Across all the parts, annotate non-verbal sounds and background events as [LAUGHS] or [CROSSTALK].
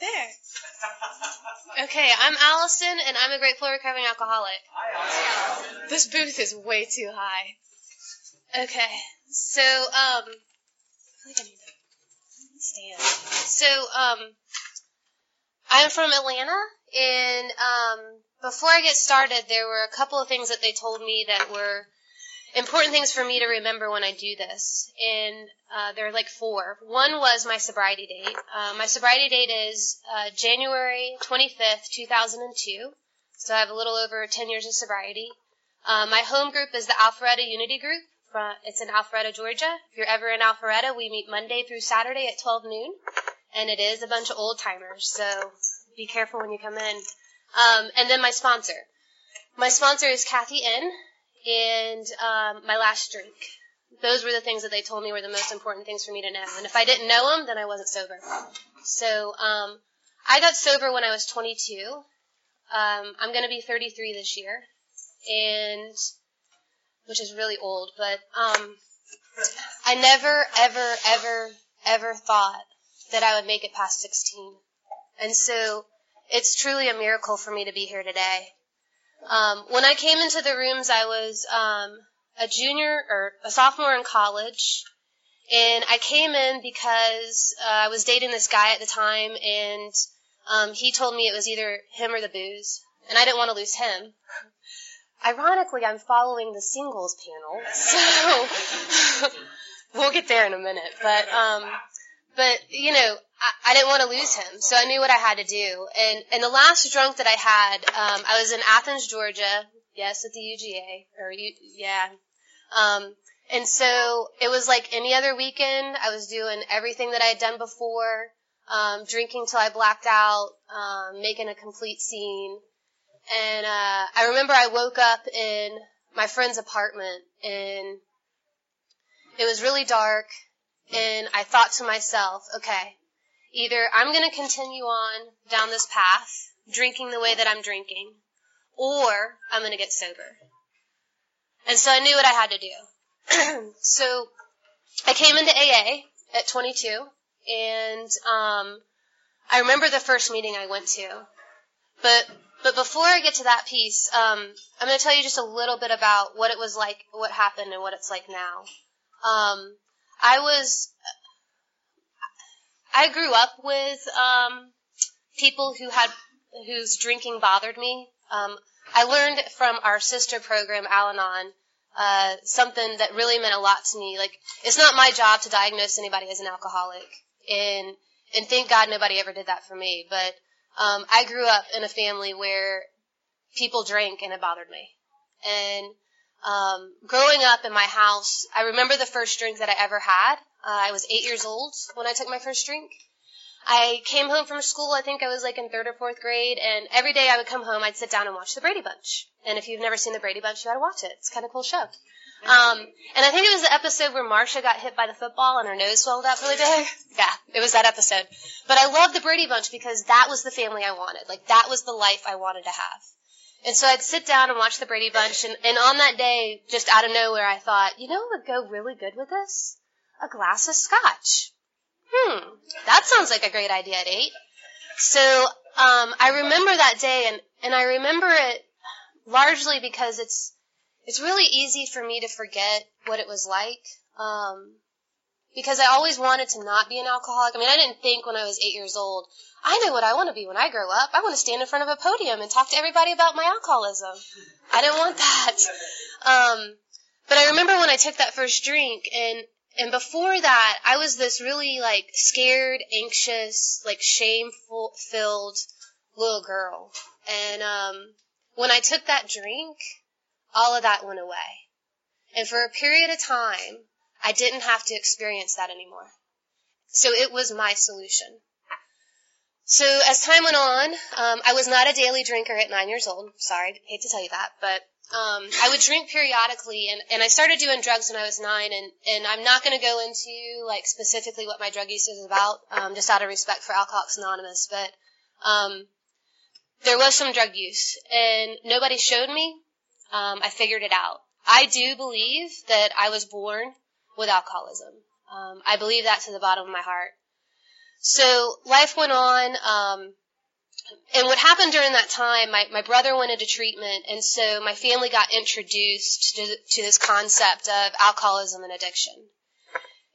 There. [LAUGHS] Okay, I'm Allison, and I'm a grateful recovering alcoholic. This booth is way too high. Okay, so um, I feel I need to stand. So um, I'm from Atlanta, and um, before I get started, there were a couple of things that they told me that were important things for me to remember when I do this. And uh, there are like four. One was my sobriety date. Uh, my sobriety date is uh, January 25th, 2002. So I have a little over 10 years of sobriety. Uh, my home group is the Alpharetta Unity Group. It's in Alpharetta, Georgia. If you're ever in Alpharetta, we meet Monday through Saturday at 12 noon. And it is a bunch of old timers, so be careful when you come in. Um, and then my sponsor. My sponsor is Kathy N and um, my last drink. Those were the things that they told me were the most important things for me to know. And if I didn't know them, then I wasn't sober. So um, I got sober when I was 22. Um, I'm going to be 33 this year, and which is really old. But um, I never, ever, ever, ever thought that I would make it past 16. And so it's truly a miracle for me to be here today. Um, when I came into the rooms, I was um, a junior or a sophomore in college, and I came in because uh, I was dating this guy at the time, and um, he told me it was either him or the booze, and I didn't want to lose him. Ironically, I'm following the singles panel, [LAUGHS] so [LAUGHS] we'll get there in a minute. But um, but you know, I, I didn't want to lose him, so I knew what I had to do. And and the last drunk that I had, um, I was in Athens, Georgia. Yes, at the UGA or U, yeah. Um, and so it was like any other weekend. I was doing everything that I had done before, um, drinking till I blacked out, um, making a complete scene. And uh, I remember I woke up in my friend's apartment, and it was really dark. And I thought to myself, okay, either I'm going to continue on down this path, drinking the way that I'm drinking, or I'm going to get sober. And so I knew what I had to do. [CLEARS THROAT] so I came into AA at 22, and um, I remember the first meeting I went to. But but before I get to that piece, um, I'm going to tell you just a little bit about what it was like, what happened, and what it's like now. Um, I was I grew up with um, people who had whose drinking bothered me. Um, I learned from our sister program, Al-Anon, uh, something that really meant a lot to me. Like, it's not my job to diagnose anybody as an alcoholic, and and thank God nobody ever did that for me. But um, I grew up in a family where people drank, and it bothered me. And um, growing up in my house, I remember the first drink that I ever had. Uh, I was eight years old when I took my first drink. I came home from school, I think I was like in third or fourth grade, and every day I would come home, I'd sit down and watch The Brady Bunch. And if you've never seen The Brady Bunch, you gotta watch it. It's kind of cool show. Um, and I think it was the episode where Marcia got hit by the football and her nose swelled up really big. [LAUGHS] Yeah, it was that episode. But I loved The Brady Bunch because that was the family I wanted. Like, that was the life I wanted to have. And so I'd sit down and watch The Brady Bunch, and, and on that day, just out of nowhere, I thought, you know what would go really good with this? A glass of scotch. Hmm, that sounds like a great idea at eight. So um, I remember that day, and, and I remember it largely because it's it's really easy for me to forget what it was like. Um, because I always wanted to not be an alcoholic. I mean, I didn't think when I was eight years old, I know what I want to be when I grow up. I want to stand in front of a podium and talk to everybody about my alcoholism. I didn't want that. Um, but I remember when I took that first drink and and before that, I was this really like scared, anxious, like shameful filled little girl. And um when I took that drink, all of that went away. And for a period of time, I didn't have to experience that anymore. So it was my solution. So as time went on, um, I was not a daily drinker at nine years old. Sorry, hate to tell you that, but um, I would drink periodically, and, and I started doing drugs when I was nine, and, and I'm not going to go into like specifically what my drug use is about, um, just out of respect for Alcoholics Anonymous, but um, there was some drug use, and nobody showed me. Um, I figured it out. I do believe that I was born with alcoholism. Um, I believe that to the bottom of my heart. So life went on. Um, and what happened during that time, my, my brother went into treatment, and so my family got introduced to, to this concept of alcoholism and addiction.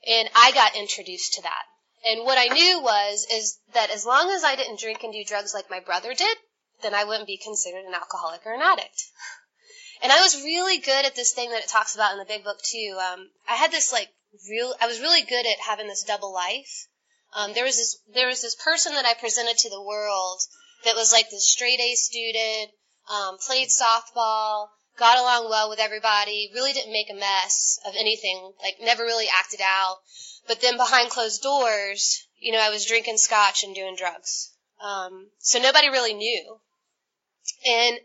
And I got introduced to that. And what I knew was, is that as long as I didn't drink and do drugs like my brother did, then I wouldn't be considered an alcoholic or an addict. And I was really good at this thing that it talks about in the big book too. Um, I had this like real, I was really good at having this double life. Um, there was this there was this person that I presented to the world that was like this straight A student, um, played softball, got along well with everybody, really didn't make a mess of anything, like never really acted out. But then behind closed doors, you know, I was drinking scotch and doing drugs. Um, so nobody really knew. And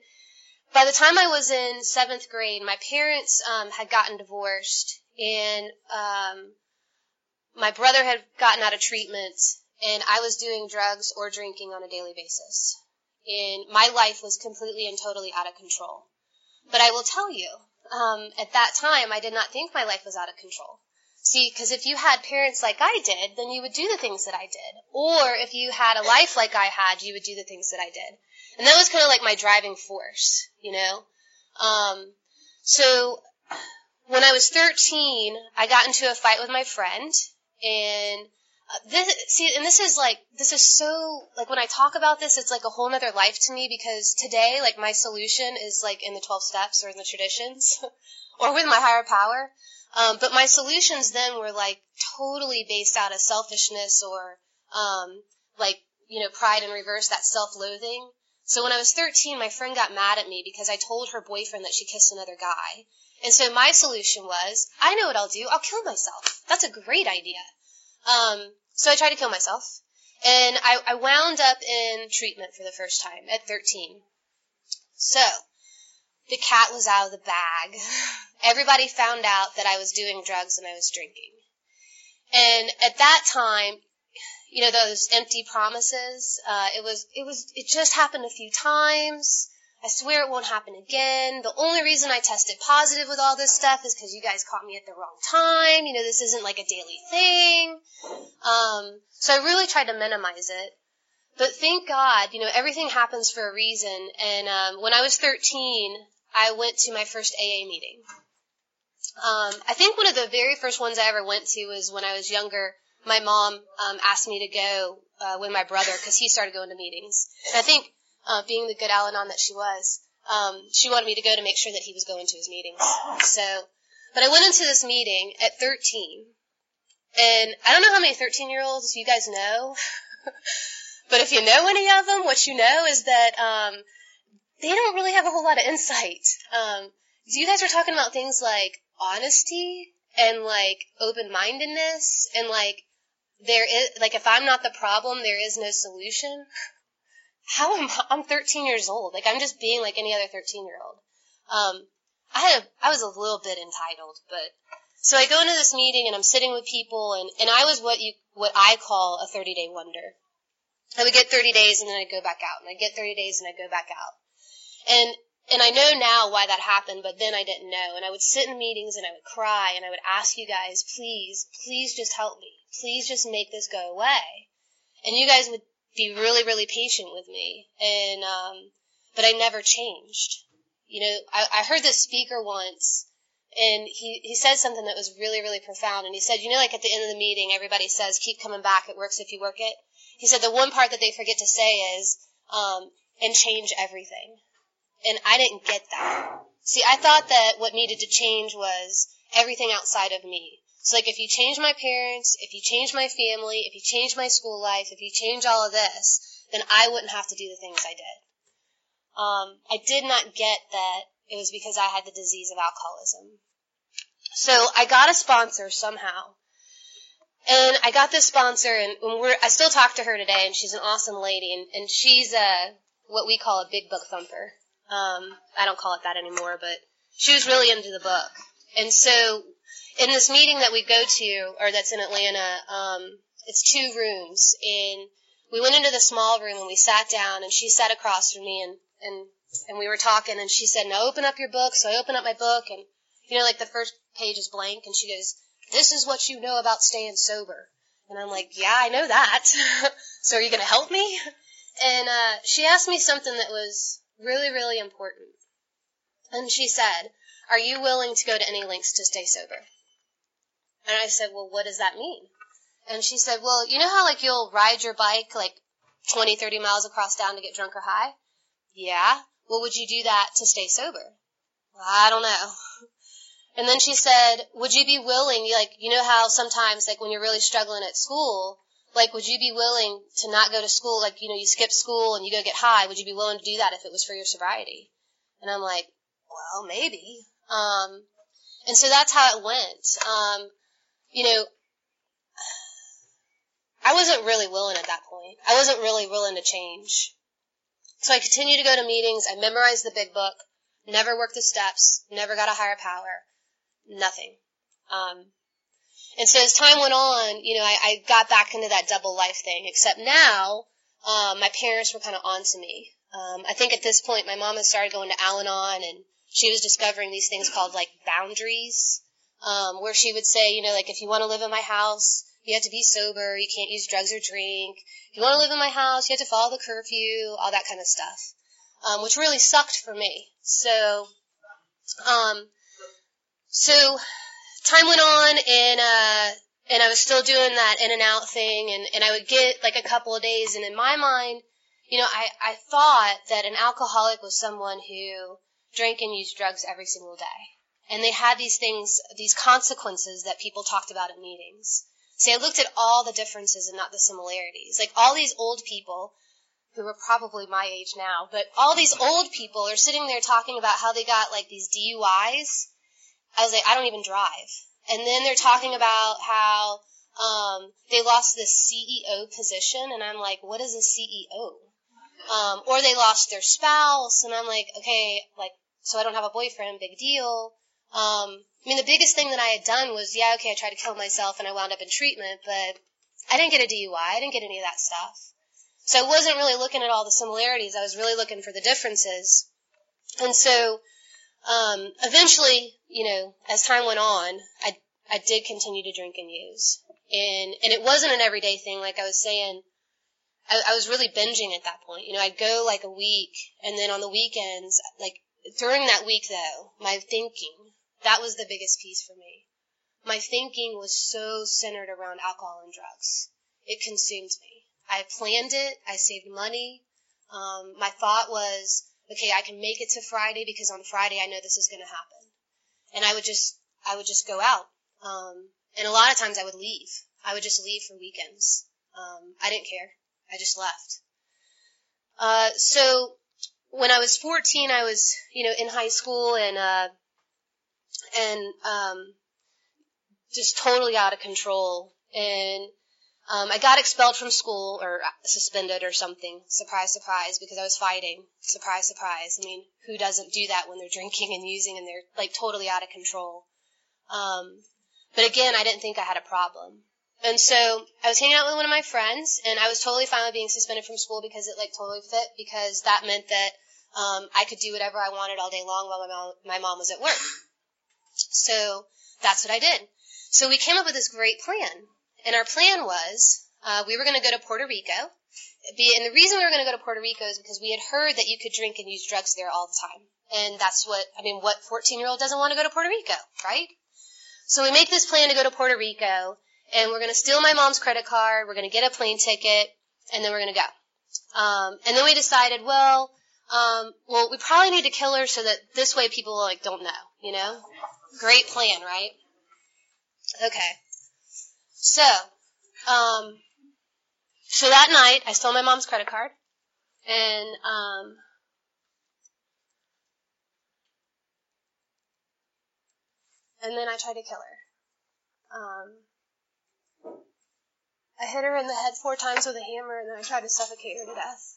by the time I was in seventh grade, my parents um, had gotten divorced, and um, my brother had gotten out of treatment and I was doing drugs or drinking on a daily basis. And my life was completely and totally out of control. But I will tell you, um, at that time, I did not think my life was out of control. See, because if you had parents like I did, then you would do the things that I did. Or if you had a life like I had, you would do the things that I did. And that was kind of like my driving force, you know? Um, so when I was 13, I got into a fight with my friend and uh, this see and this is like this is so like when i talk about this it's like a whole nother life to me because today like my solution is like in the 12 steps or in the traditions [LAUGHS] or with my higher power um, but my solutions then were like totally based out of selfishness or um, like you know pride in reverse that self-loathing so when i was 13 my friend got mad at me because i told her boyfriend that she kissed another guy and so my solution was, I know what I'll do. I'll kill myself. That's a great idea. Um, so I tried to kill myself. And I, I wound up in treatment for the first time at 13. So, the cat was out of the bag. [LAUGHS] Everybody found out that I was doing drugs and I was drinking. And at that time, you know, those empty promises, uh, it was, it was, it just happened a few times. I swear it won't happen again. The only reason I tested positive with all this stuff is because you guys caught me at the wrong time. You know, this isn't like a daily thing. Um, so I really tried to minimize it. But thank God, you know, everything happens for a reason. And um, when I was 13, I went to my first AA meeting. Um, I think one of the very first ones I ever went to was when I was younger. My mom um, asked me to go uh, with my brother because he started going to meetings. And I think uh, being the good Al-Anon that she was, um, she wanted me to go to make sure that he was going to his meetings. So, but I went into this meeting at 13, and I don't know how many 13 year olds you guys know, [LAUGHS] but if you know any of them, what you know is that um, they don't really have a whole lot of insight. Um, you guys were talking about things like honesty and like open mindedness and like there is like if I'm not the problem, there is no solution how am I, I'm 13 years old. Like I'm just being like any other 13 year old. Um, I had a, I was a little bit entitled, but so I go into this meeting and I'm sitting with people and, and I was what you, what I call a 30 day wonder. I would get 30 days and then I'd go back out and I'd get 30 days and I'd go back out. And, and I know now why that happened, but then I didn't know. And I would sit in meetings and I would cry and I would ask you guys, please, please just help me. Please just make this go away. And you guys would be really, really patient with me. And, um, but I never changed. You know, I, I heard this speaker once and he, he said something that was really, really profound. And he said, you know, like at the end of the meeting, everybody says, keep coming back. It works if you work it. He said the one part that they forget to say is, um, and change everything. And I didn't get that. See, I thought that what needed to change was everything outside of me. It's like if you change my parents, if you change my family, if you change my school life, if you change all of this, then I wouldn't have to do the things I did. Um, I did not get that it was because I had the disease of alcoholism. So I got a sponsor somehow. And I got this sponsor, and we're, I still talk to her today, and she's an awesome lady, and, and she's a, what we call a big book thumper. Um, I don't call it that anymore, but she was really into the book. And so, in this meeting that we go to, or that's in Atlanta, um, it's two rooms, and we went into the small room and we sat down, and she sat across from me, and and and we were talking, and she said, "Now open up your book." So I open up my book, and you know, like the first page is blank, and she goes, "This is what you know about staying sober." And I'm like, "Yeah, I know that." [LAUGHS] so are you going to help me? And uh, she asked me something that was really, really important. And she said, "Are you willing to go to any lengths to stay sober?" And I said, "Well, what does that mean?" And she said, "Well, you know how like you'll ride your bike like 20, 30 miles across town to get drunk or high?" Yeah. Well, would you do that to stay sober? Well, I don't know. [LAUGHS] And then she said, would you be willing, like, you know how sometimes, like, when you're really struggling at school, like, would you be willing to not go to school, like, you know, you skip school and you go get high, would you be willing to do that if it was for your sobriety? And I'm like, well, maybe. Um, and so that's how it went. Um, you know, I wasn't really willing at that point. I wasn't really willing to change. So I continued to go to meetings. I memorized the big book, never worked the steps, never got a higher power, nothing. Um, and so as time went on, you know, I, I got back into that double life thing, except now, um, my parents were kind of on to me. Um, I think at this point, my mom had started going to Al Anon and she was discovering these things called like boundaries, um, where she would say, you know, like if you want to live in my house, you have to be sober. You can't use drugs or drink. If you want to live in my house, you have to follow the curfew, all that kind of stuff, um, which really sucked for me. So, um, so time went on and, uh, and I was still doing that in and out thing and, and I would get like a couple of days and in my mind, you know, I, I thought that an alcoholic was someone who drank and used drugs every single day. And they had these things, these consequences that people talked about at meetings. See, I looked at all the differences and not the similarities. Like all these old people, who are probably my age now, but all these old people are sitting there talking about how they got like these DUIs. I was like, I don't even drive. And then they're talking about how um, they lost this CEO position, and I'm like, what is a CEO? Um, or they lost their spouse, and I'm like, okay, like, so I don't have a boyfriend, big deal. Um, I mean, the biggest thing that I had done was, yeah, okay, I tried to kill myself and I wound up in treatment, but I didn't get a DUI. I didn't get any of that stuff. So I wasn't really looking at all the similarities. I was really looking for the differences. And so, um, eventually, you know, as time went on, I, I did continue to drink and use. And, and it wasn't an everyday thing. Like I was saying, I, I was really binging at that point. You know, I'd go like a week and then on the weekends, like during that week though, my thinking that was the biggest piece for me. My thinking was so centered around alcohol and drugs. It consumed me. I planned it. I saved money. Um, my thought was, okay, I can make it to Friday because on Friday I know this is going to happen. And I would just, I would just go out. Um, and a lot of times I would leave. I would just leave for weekends. Um, I didn't care. I just left. Uh, so when I was 14, I was, you know, in high school and, uh, and um, just totally out of control. And um, I got expelled from school or suspended or something. Surprise, surprise, because I was fighting. Surprise, surprise. I mean, who doesn't do that when they're drinking and using and they're like totally out of control? Um, but again, I didn't think I had a problem. And so I was hanging out with one of my friends, and I was totally fine with being suspended from school because it like totally fit because that meant that um, I could do whatever I wanted all day long while my mom, my mom was at work. So that's what I did. So we came up with this great plan. And our plan was uh, we were going to go to Puerto Rico. And the reason we were going to go to Puerto Rico is because we had heard that you could drink and use drugs there all the time. And that's what, I mean, what 14 year old doesn't want to go to Puerto Rico, right? So we make this plan to go to Puerto Rico and we're going to steal my mom's credit card. We're going to get a plane ticket and then we're going to go. Um, and then we decided, well, um, well, we probably need to kill her so that this way people like don't know, you know? Great plan, right? Okay. So, um, so that night I stole my mom's credit card and, um, and then I tried to kill her. Um, I hit her in the head four times with a hammer and then I tried to suffocate her to death.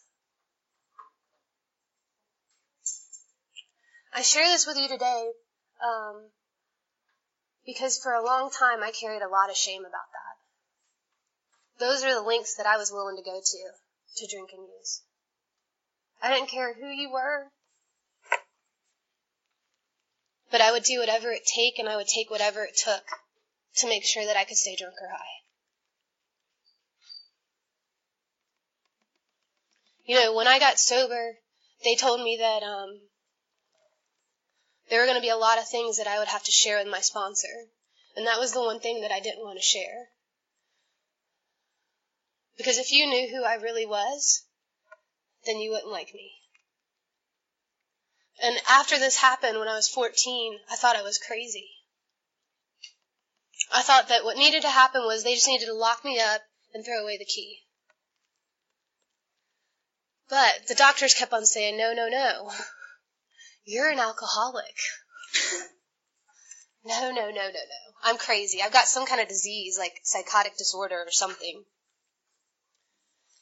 I share this with you today um, because for a long time I carried a lot of shame about that. Those are the lengths that I was willing to go to to drink and use. I didn't care who you were, but I would do whatever it take and I would take whatever it took to make sure that I could stay drunk or high. You know, when I got sober, they told me that um, there were going to be a lot of things that I would have to share with my sponsor. And that was the one thing that I didn't want to share. Because if you knew who I really was, then you wouldn't like me. And after this happened when I was 14, I thought I was crazy. I thought that what needed to happen was they just needed to lock me up and throw away the key. But the doctors kept on saying, no, no, no. [LAUGHS] You're an alcoholic. no, no, no, no, no. I'm crazy. I've got some kind of disease, like psychotic disorder or something.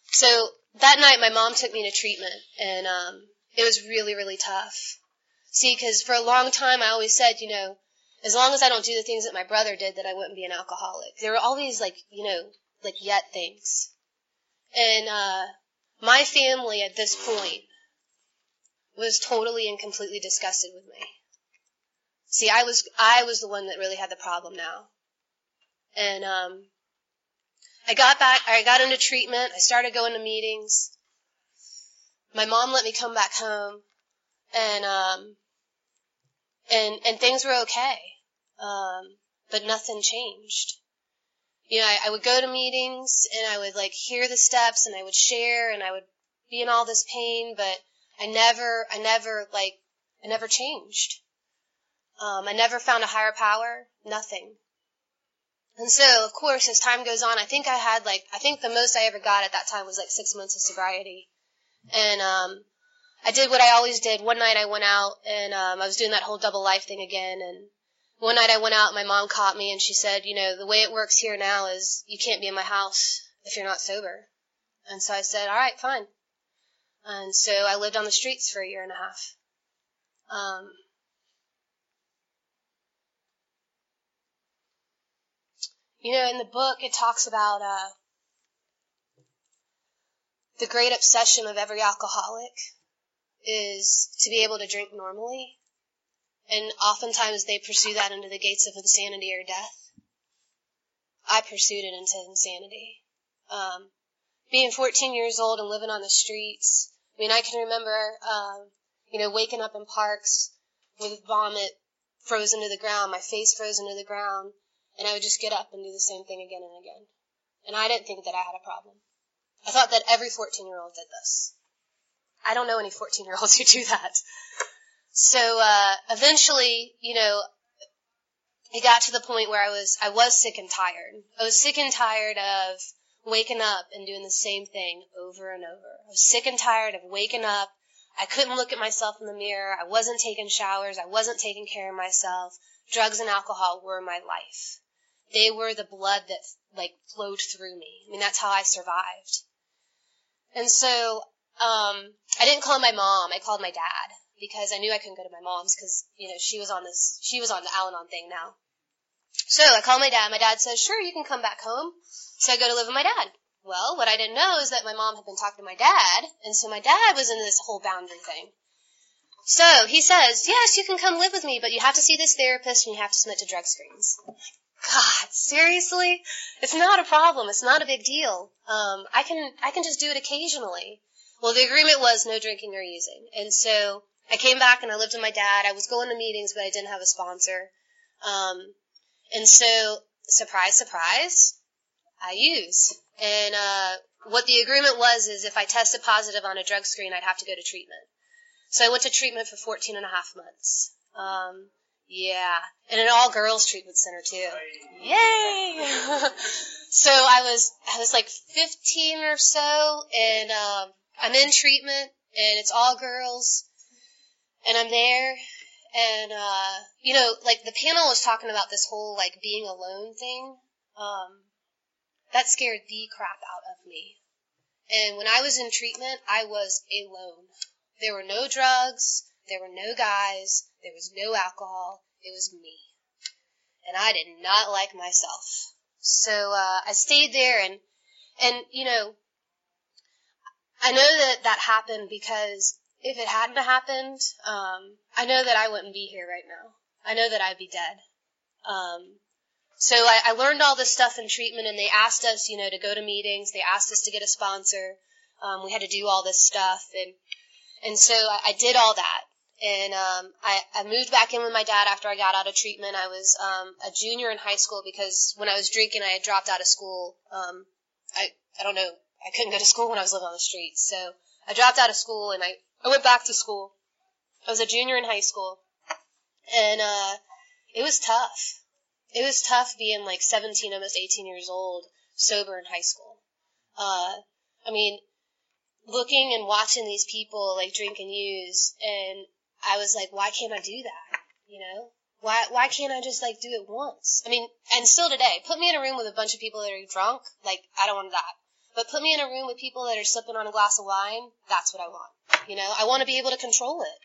So that night, my mom took me to treatment, and um, it was really, really tough. See, because for a long time, I always said, you know, as long as I don't do the things that my brother did, that I wouldn't be an alcoholic. There were these, like, you know, like yet things. And uh, my family at this point was totally and completely disgusted with me. See, I was I was the one that really had the problem now. And um I got back I got into treatment, I started going to meetings. My mom let me come back home and um and and things were okay. Um but nothing changed. You know, I, I would go to meetings and I would like hear the steps and I would share and I would be in all this pain, but I never, I never, like, I never changed. Um, I never found a higher power, nothing. And so, of course, as time goes on, I think I had like, I think the most I ever got at that time was like six months of sobriety. And, um, I did what I always did. One night I went out and, um, I was doing that whole double life thing again. And one night I went out and my mom caught me and she said, you know, the way it works here now is you can't be in my house if you're not sober. And so I said, all right, fine. And so I lived on the streets for a year and a half. Um, you know, in the book, it talks about uh, the great obsession of every alcoholic is to be able to drink normally. And oftentimes they pursue that into the gates of insanity or death. I pursued it into insanity. Um, being 14 years old and living on the streets, I mean, I can remember, um, you know, waking up in parks with vomit frozen to the ground, my face frozen to the ground, and I would just get up and do the same thing again and again. And I didn't think that I had a problem. I thought that every 14 year old did this. I don't know any 14 year olds [LAUGHS] who do that. So, uh, eventually, you know, it got to the point where I was, I was sick and tired. I was sick and tired of waking up and doing the same thing over and over. I was sick and tired of waking up. I couldn't look at myself in the mirror. I wasn't taking showers. I wasn't taking care of myself. Drugs and alcohol were my life. They were the blood that like flowed through me. I mean, that's how I survived. And so, um, I didn't call my mom. I called my dad because I knew I couldn't go to my mom's because, you know, she was on this, she was on the Al-Anon thing now. So I call my dad. My dad says, sure, you can come back home. So I go to live with my dad. Well, what I didn't know is that my mom had been talking to my dad, and so my dad was in this whole boundary thing. So he says, yes, you can come live with me, but you have to see this therapist and you have to submit to drug screens. God, seriously? It's not a problem. It's not a big deal. Um, I can, I can just do it occasionally. Well, the agreement was no drinking or using. And so I came back and I lived with my dad. I was going to meetings, but I didn't have a sponsor. Um, and so, surprise, surprise, I use. And uh, what the agreement was is if I tested positive on a drug screen, I'd have to go to treatment. So I went to treatment for 14 and a half months. Um, yeah, and an all girls treatment center too. Yay! [LAUGHS] so I was I was like 15 or so, and um, I'm in treatment, and it's all girls, and I'm there, and uh, you know, like the panel was talking about this whole like being alone thing. Um, that scared the crap out of me. And when I was in treatment, I was alone. There were no drugs, there were no guys, there was no alcohol, it was me. And I did not like myself. So uh, I stayed there and and you know I know that that happened because if it hadn't happened, um, I know that I wouldn't be here right now. I know that I'd be dead. Um, so I, I learned all this stuff in treatment, and they asked us, you know, to go to meetings. They asked us to get a sponsor. Um, we had to do all this stuff, and and so I, I did all that. And um, I, I moved back in with my dad after I got out of treatment. I was um, a junior in high school because when I was drinking, I had dropped out of school. Um, I I don't know. I couldn't go to school when I was living on the streets, so I dropped out of school and I I went back to school. I was a junior in high school, and uh, it was tough it was tough being like 17, almost 18 years old, sober in high school. Uh, I mean, looking and watching these people like drink and use, and I was like, why can't I do that? You know, why why can't I just like do it once? I mean, and still today, put me in a room with a bunch of people that are drunk, like I don't want that. But put me in a room with people that are sipping on a glass of wine, that's what I want. You know, I want to be able to control it.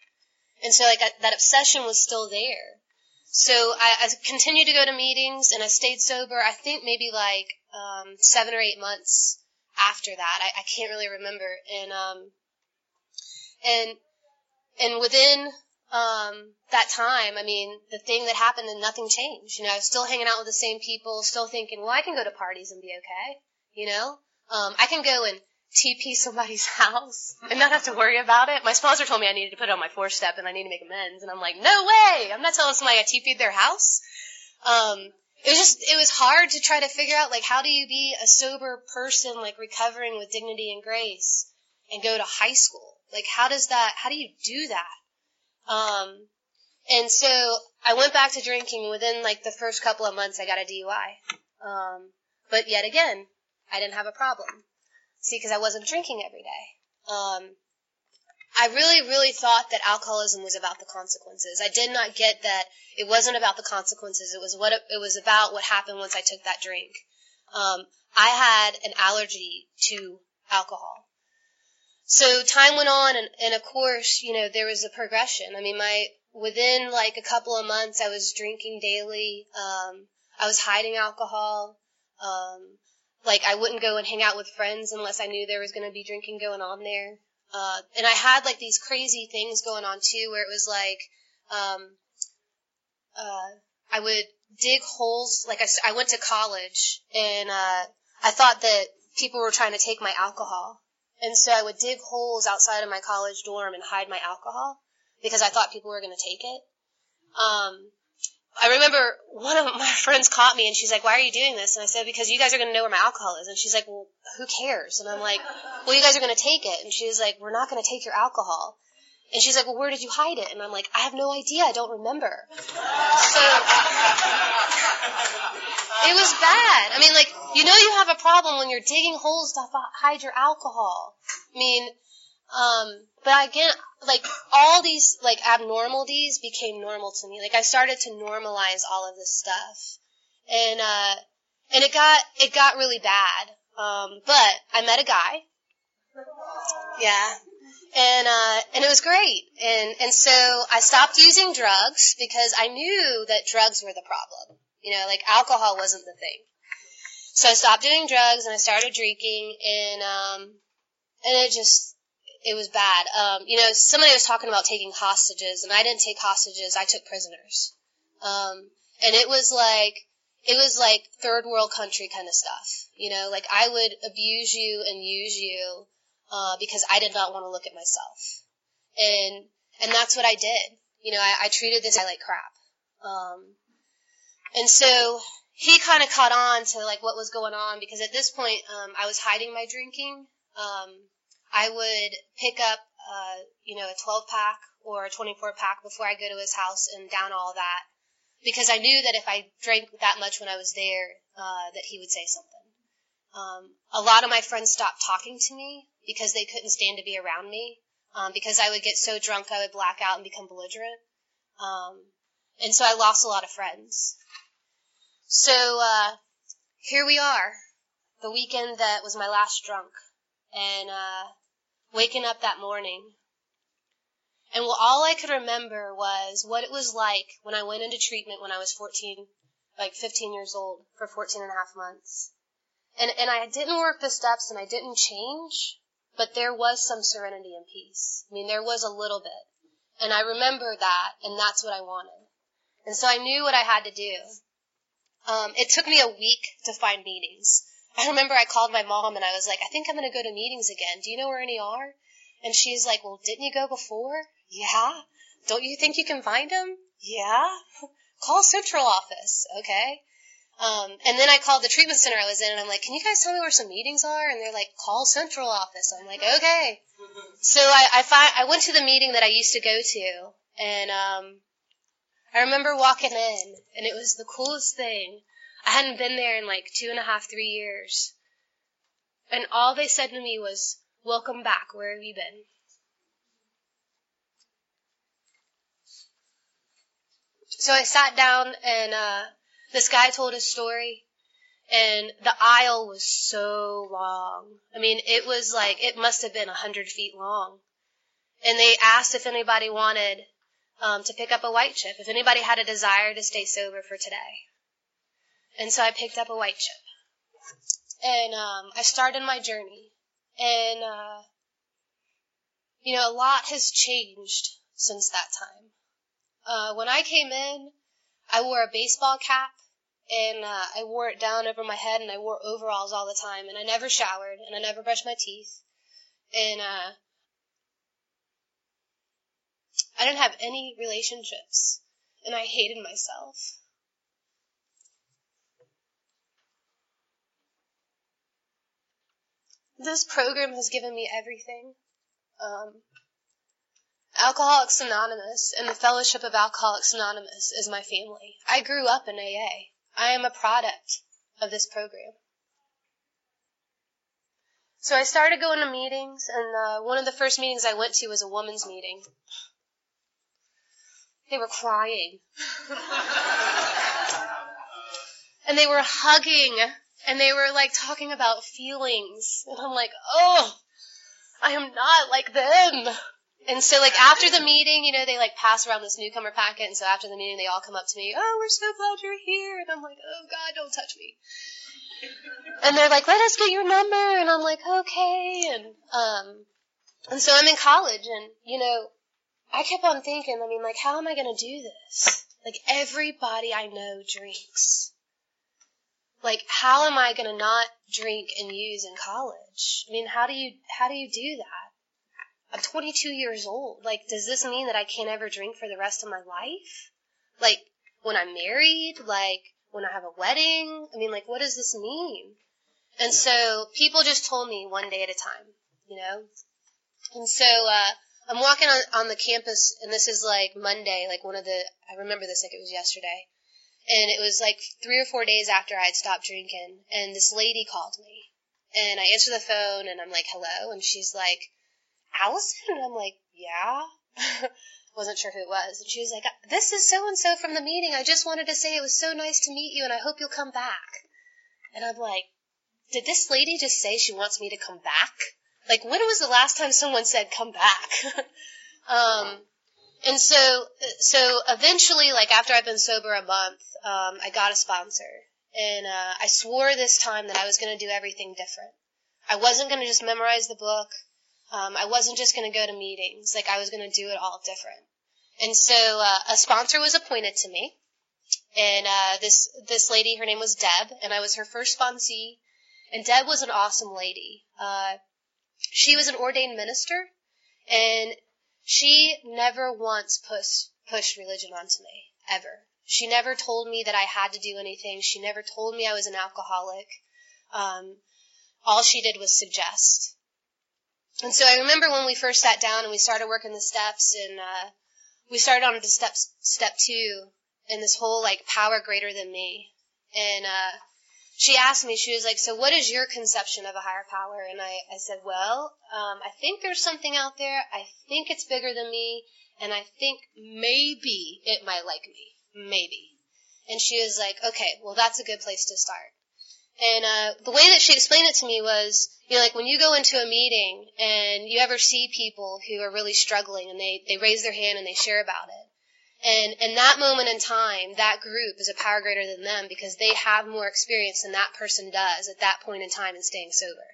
And so like that obsession was still there. So I, I continued to go to meetings and I stayed sober. I think maybe like um, seven or eight months after that. I, I can't really remember. And um, and and within um, that time, I mean, the thing that happened and nothing changed. You know, I was still hanging out with the same people, still thinking, well, I can go to parties and be okay. You know, um, I can go and TP somebody's house and not have to worry about it. My sponsor told me I needed to put it on my four step and I need to make amends. And I'm like, no way! I'm not telling somebody I TP'd their house. Um, it was just, it was hard to try to figure out, like, how do you be a sober person, like, recovering with dignity and grace and go to high school? Like, how does that, how do you do that? Um, and so I went back to drinking. Within, like, the first couple of months, I got a DUI. Um, but yet again, I didn't have a problem. See, because I wasn't drinking every day. Um, I really, really thought that alcoholism was about the consequences. I did not get that it wasn't about the consequences. It was what it, it was about what happened once I took that drink. Um, I had an allergy to alcohol. So time went on, and, and of course, you know, there was a progression. I mean, my within like a couple of months, I was drinking daily. Um, I was hiding alcohol. Like I wouldn't go and hang out with friends unless I knew there was going to be drinking going on there. Uh, and I had like these crazy things going on too, where it was like, um, uh, I would dig holes. Like I, I went to college and, uh, I thought that people were trying to take my alcohol. And so I would dig holes outside of my college dorm and hide my alcohol because I thought people were going to take it. Um, I remember one of my [LAUGHS] friends caught me and she's like, why are you doing this? And I said, because you guys are going to know where my alcohol is. And she's like, well, who cares? And I'm like, well, you guys are going to take it. And she's like, we're not going to take your alcohol. And she's like, well, where did you hide it? And I'm like, I have no idea. I don't remember. So it was bad. I mean, like, you know you have a problem when you're digging holes to hide your alcohol. I mean, um, but again, like all these like abnormalities became normal to me. Like I started to normalize all of this stuff, and uh, and it got it got really bad. Um, but I met a guy. Yeah. And uh, and it was great, and and so I stopped using drugs because I knew that drugs were the problem. You know, like alcohol wasn't the thing. So I stopped doing drugs and I started drinking, and um, and it just it was bad. Um, you know, somebody was talking about taking hostages, and I didn't take hostages. I took prisoners. Um, and it was like, it was like third world country kind of stuff. You know, like I would abuse you and use you, uh, because I did not want to look at myself. And, and that's what I did. You know, I, I treated this guy like crap. Um, and so he kind of caught on to like what was going on because at this point, um, I was hiding my drinking. Um, I would pick up, uh, you know, a 12 pack or a 24 pack before I go to his house and down all that because I knew that if I drank that much when I was there, uh, that he would say something. Um, a lot of my friends stopped talking to me because they couldn't stand to be around me. Um, because I would get so drunk I would black out and become belligerent. Um, and so I lost a lot of friends. So uh, here we are the weekend that was my last drunk, and uh, waking up that morning. And well, all I could remember was what it was like when I went into treatment when I was 14, like 15 years old for 14 and a half months. And, and I didn't work the steps and I didn't change, but there was some serenity and peace. I mean, there was a little bit. And I remember that, and that's what I wanted. And so I knew what I had to do. Um, it took me a week to find meetings. I remember I called my mom and I was like, I think I'm going to go to meetings again. Do you know where any are? And she's like, well, didn't you go before? Yeah. Don't you think you can find them? Yeah. [LAUGHS] Call central office. Okay. Um, and then I called the treatment center I was in and I'm like, can you guys tell me where some meetings are? And they're like, call central office. I'm like, okay. So I, I find, I went to the meeting that I used to go to and, um, I remember walking in and it was the coolest thing. I hadn't been there in like two and a half, three years. And all they said to me was, welcome back. Where have you been? So I sat down and, uh, this guy told his story and the aisle was so long. I mean, it was like, it must have been a hundred feet long. And they asked if anybody wanted um, to pick up a white chip, if anybody had a desire to stay sober for today. And so I picked up a white chip. And um, I started my journey. And, uh, you know, a lot has changed since that time. Uh, when I came in, I wore a baseball cap and uh, I wore it down over my head, and I wore overalls all the time, and I never showered, and I never brushed my teeth, and uh, I didn't have any relationships, and I hated myself. This program has given me everything. Um, Alcoholics Anonymous and the Fellowship of Alcoholics Anonymous is my family. I grew up in AA. I am a product of this program. So I started going to meetings, and uh, one of the first meetings I went to was a women's meeting. They were crying. [LAUGHS] and they were hugging, and they were like talking about feelings. And I'm like, oh, I am not like them. And so like after the meeting, you know, they like pass around this newcomer packet, and so after the meeting, they all come up to me, oh, we're so glad you're here, and I'm like, oh God, don't touch me. And they're like, let us get your number, and I'm like, okay, and um, and so I'm in college, and you know, I kept on thinking, I mean, like, how am I gonna do this? Like everybody I know drinks. Like, how am I gonna not drink and use in college? I mean, how do you how do you do that? I'm 22 years old. Like, does this mean that I can't ever drink for the rest of my life? Like, when I'm married? Like, when I have a wedding? I mean, like, what does this mean? And so people just told me one day at a time, you know? And so, uh, I'm walking on, on the campus and this is like Monday, like one of the, I remember this like it was yesterday. And it was like three or four days after I had stopped drinking and this lady called me. And I answer the phone and I'm like, hello. And she's like, Allison? And I'm like, yeah. [LAUGHS] Wasn't sure who it was. And she was like, this is so and so from the meeting. I just wanted to say it was so nice to meet you and I hope you'll come back. And I'm like, did this lady just say she wants me to come back? Like, when was the last time someone said come back? [LAUGHS] um, and so, so eventually, like after I've been sober a month, um, I got a sponsor. And, uh, I swore this time that I was going to do everything different. I wasn't going to just memorize the book. Um, I wasn't just going to go to meetings. Like I was going to do it all different. And so uh, a sponsor was appointed to me, and uh, this this lady, her name was Deb, and I was her first sponsee. And Deb was an awesome lady. Uh, she was an ordained minister, and she never once pushed pushed religion onto me ever. She never told me that I had to do anything. She never told me I was an alcoholic. Um, all she did was suggest. And so I remember when we first sat down and we started working the steps and, uh, we started on to step, step two and this whole like power greater than me. And, uh, she asked me, she was like, so what is your conception of a higher power? And I, I said, well, um, I think there's something out there. I think it's bigger than me. And I think maybe it might like me. Maybe. And she was like, okay, well, that's a good place to start. And uh, the way that she explained it to me was, you know, like when you go into a meeting and you ever see people who are really struggling and they, they raise their hand and they share about it. And in that moment in time, that group is a power greater than them because they have more experience than that person does at that point in time in staying sober.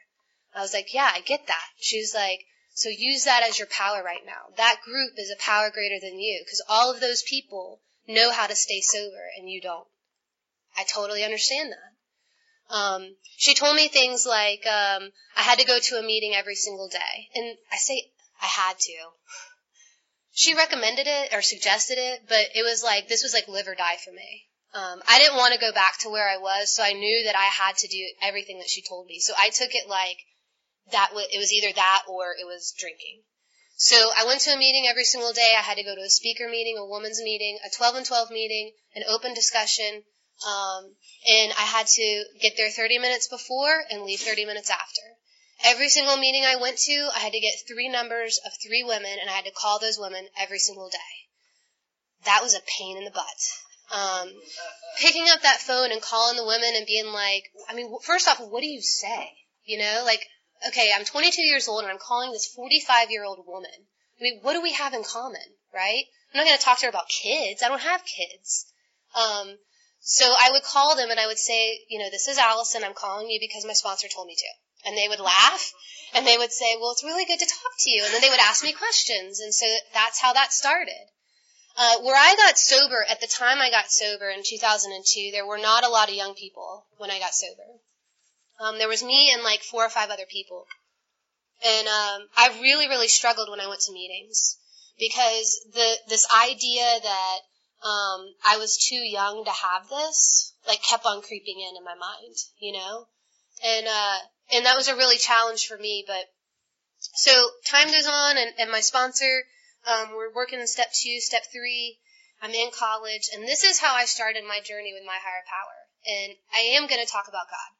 I was like, yeah, I get that. She was like, so use that as your power right now. That group is a power greater than you because all of those people know how to stay sober and you don't. I totally understand that. Um, she told me things like um, I had to go to a meeting every single day, and I say I had to. She recommended it or suggested it, but it was like this was like live or die for me. Um, I didn't want to go back to where I was, so I knew that I had to do everything that she told me. So I took it like that. W- it was either that or it was drinking. So I went to a meeting every single day. I had to go to a speaker meeting, a woman's meeting, a 12 and 12 meeting, an open discussion, um, and I had to get there 30 minutes before and leave 30 minutes after. Every single meeting I went to, I had to get three numbers of three women, and I had to call those women every single day. That was a pain in the butt. Um, picking up that phone and calling the women and being like, I mean, first off, what do you say? You know, like, okay, I'm 22 years old and I'm calling this 45 year old woman. I mean, what do we have in common, right? I'm not going to talk to her about kids. I don't have kids. Um, so I would call them and I would say, you know, this is Allison. I'm calling you because my sponsor told me to. And they would laugh and they would say, well, it's really good to talk to you. And then they would ask me questions. And so that's how that started. Uh, where I got sober, at the time I got sober in 2002, there were not a lot of young people when I got sober. Um, there was me and like four or five other people. And um, I really, really struggled when I went to meetings because the this idea that um, I was too young to have this, like kept on creeping in in my mind, you know, and uh, and that was a really challenge for me. But so time goes on, and, and my sponsor, um, we're working in step two, step three. I'm in college, and this is how I started my journey with my higher power. And I am going to talk about God.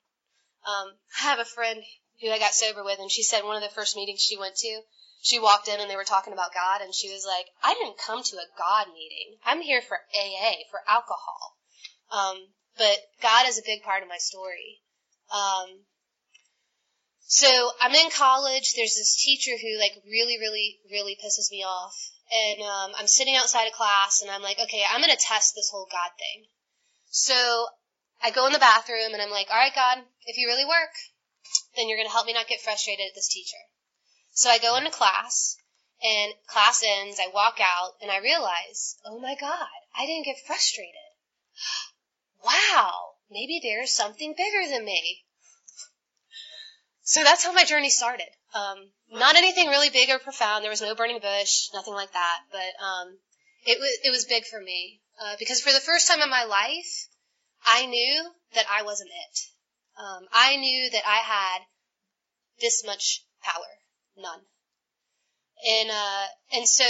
Um, I have a friend who I got sober with, and she said one of the first meetings she went to, she walked in and they were talking about God, and she was like, I didn't come to a God meeting. I'm here for AA, for alcohol. Um, but God is a big part of my story. Um, so I'm in college. There's this teacher who like really, really, really pisses me off. And um, I'm sitting outside of class and I'm like, okay, I'm to test this whole God thing. So I go in the bathroom and I'm like, all right, God, if you really work, then you're to help me not get frustrated at this teacher. So I go into class, and class ends, I walk out, and I realize, oh my God, I didn't get frustrated. [GASPS] Wow, maybe there's something bigger than me. So that's how my journey started. Um, not anything really big or profound. There was no burning bush, nothing like that. But um, it was it was big for me uh, because for the first time in my life, I knew that I wasn't it. Um, I knew that I had this much power none. And uh, and so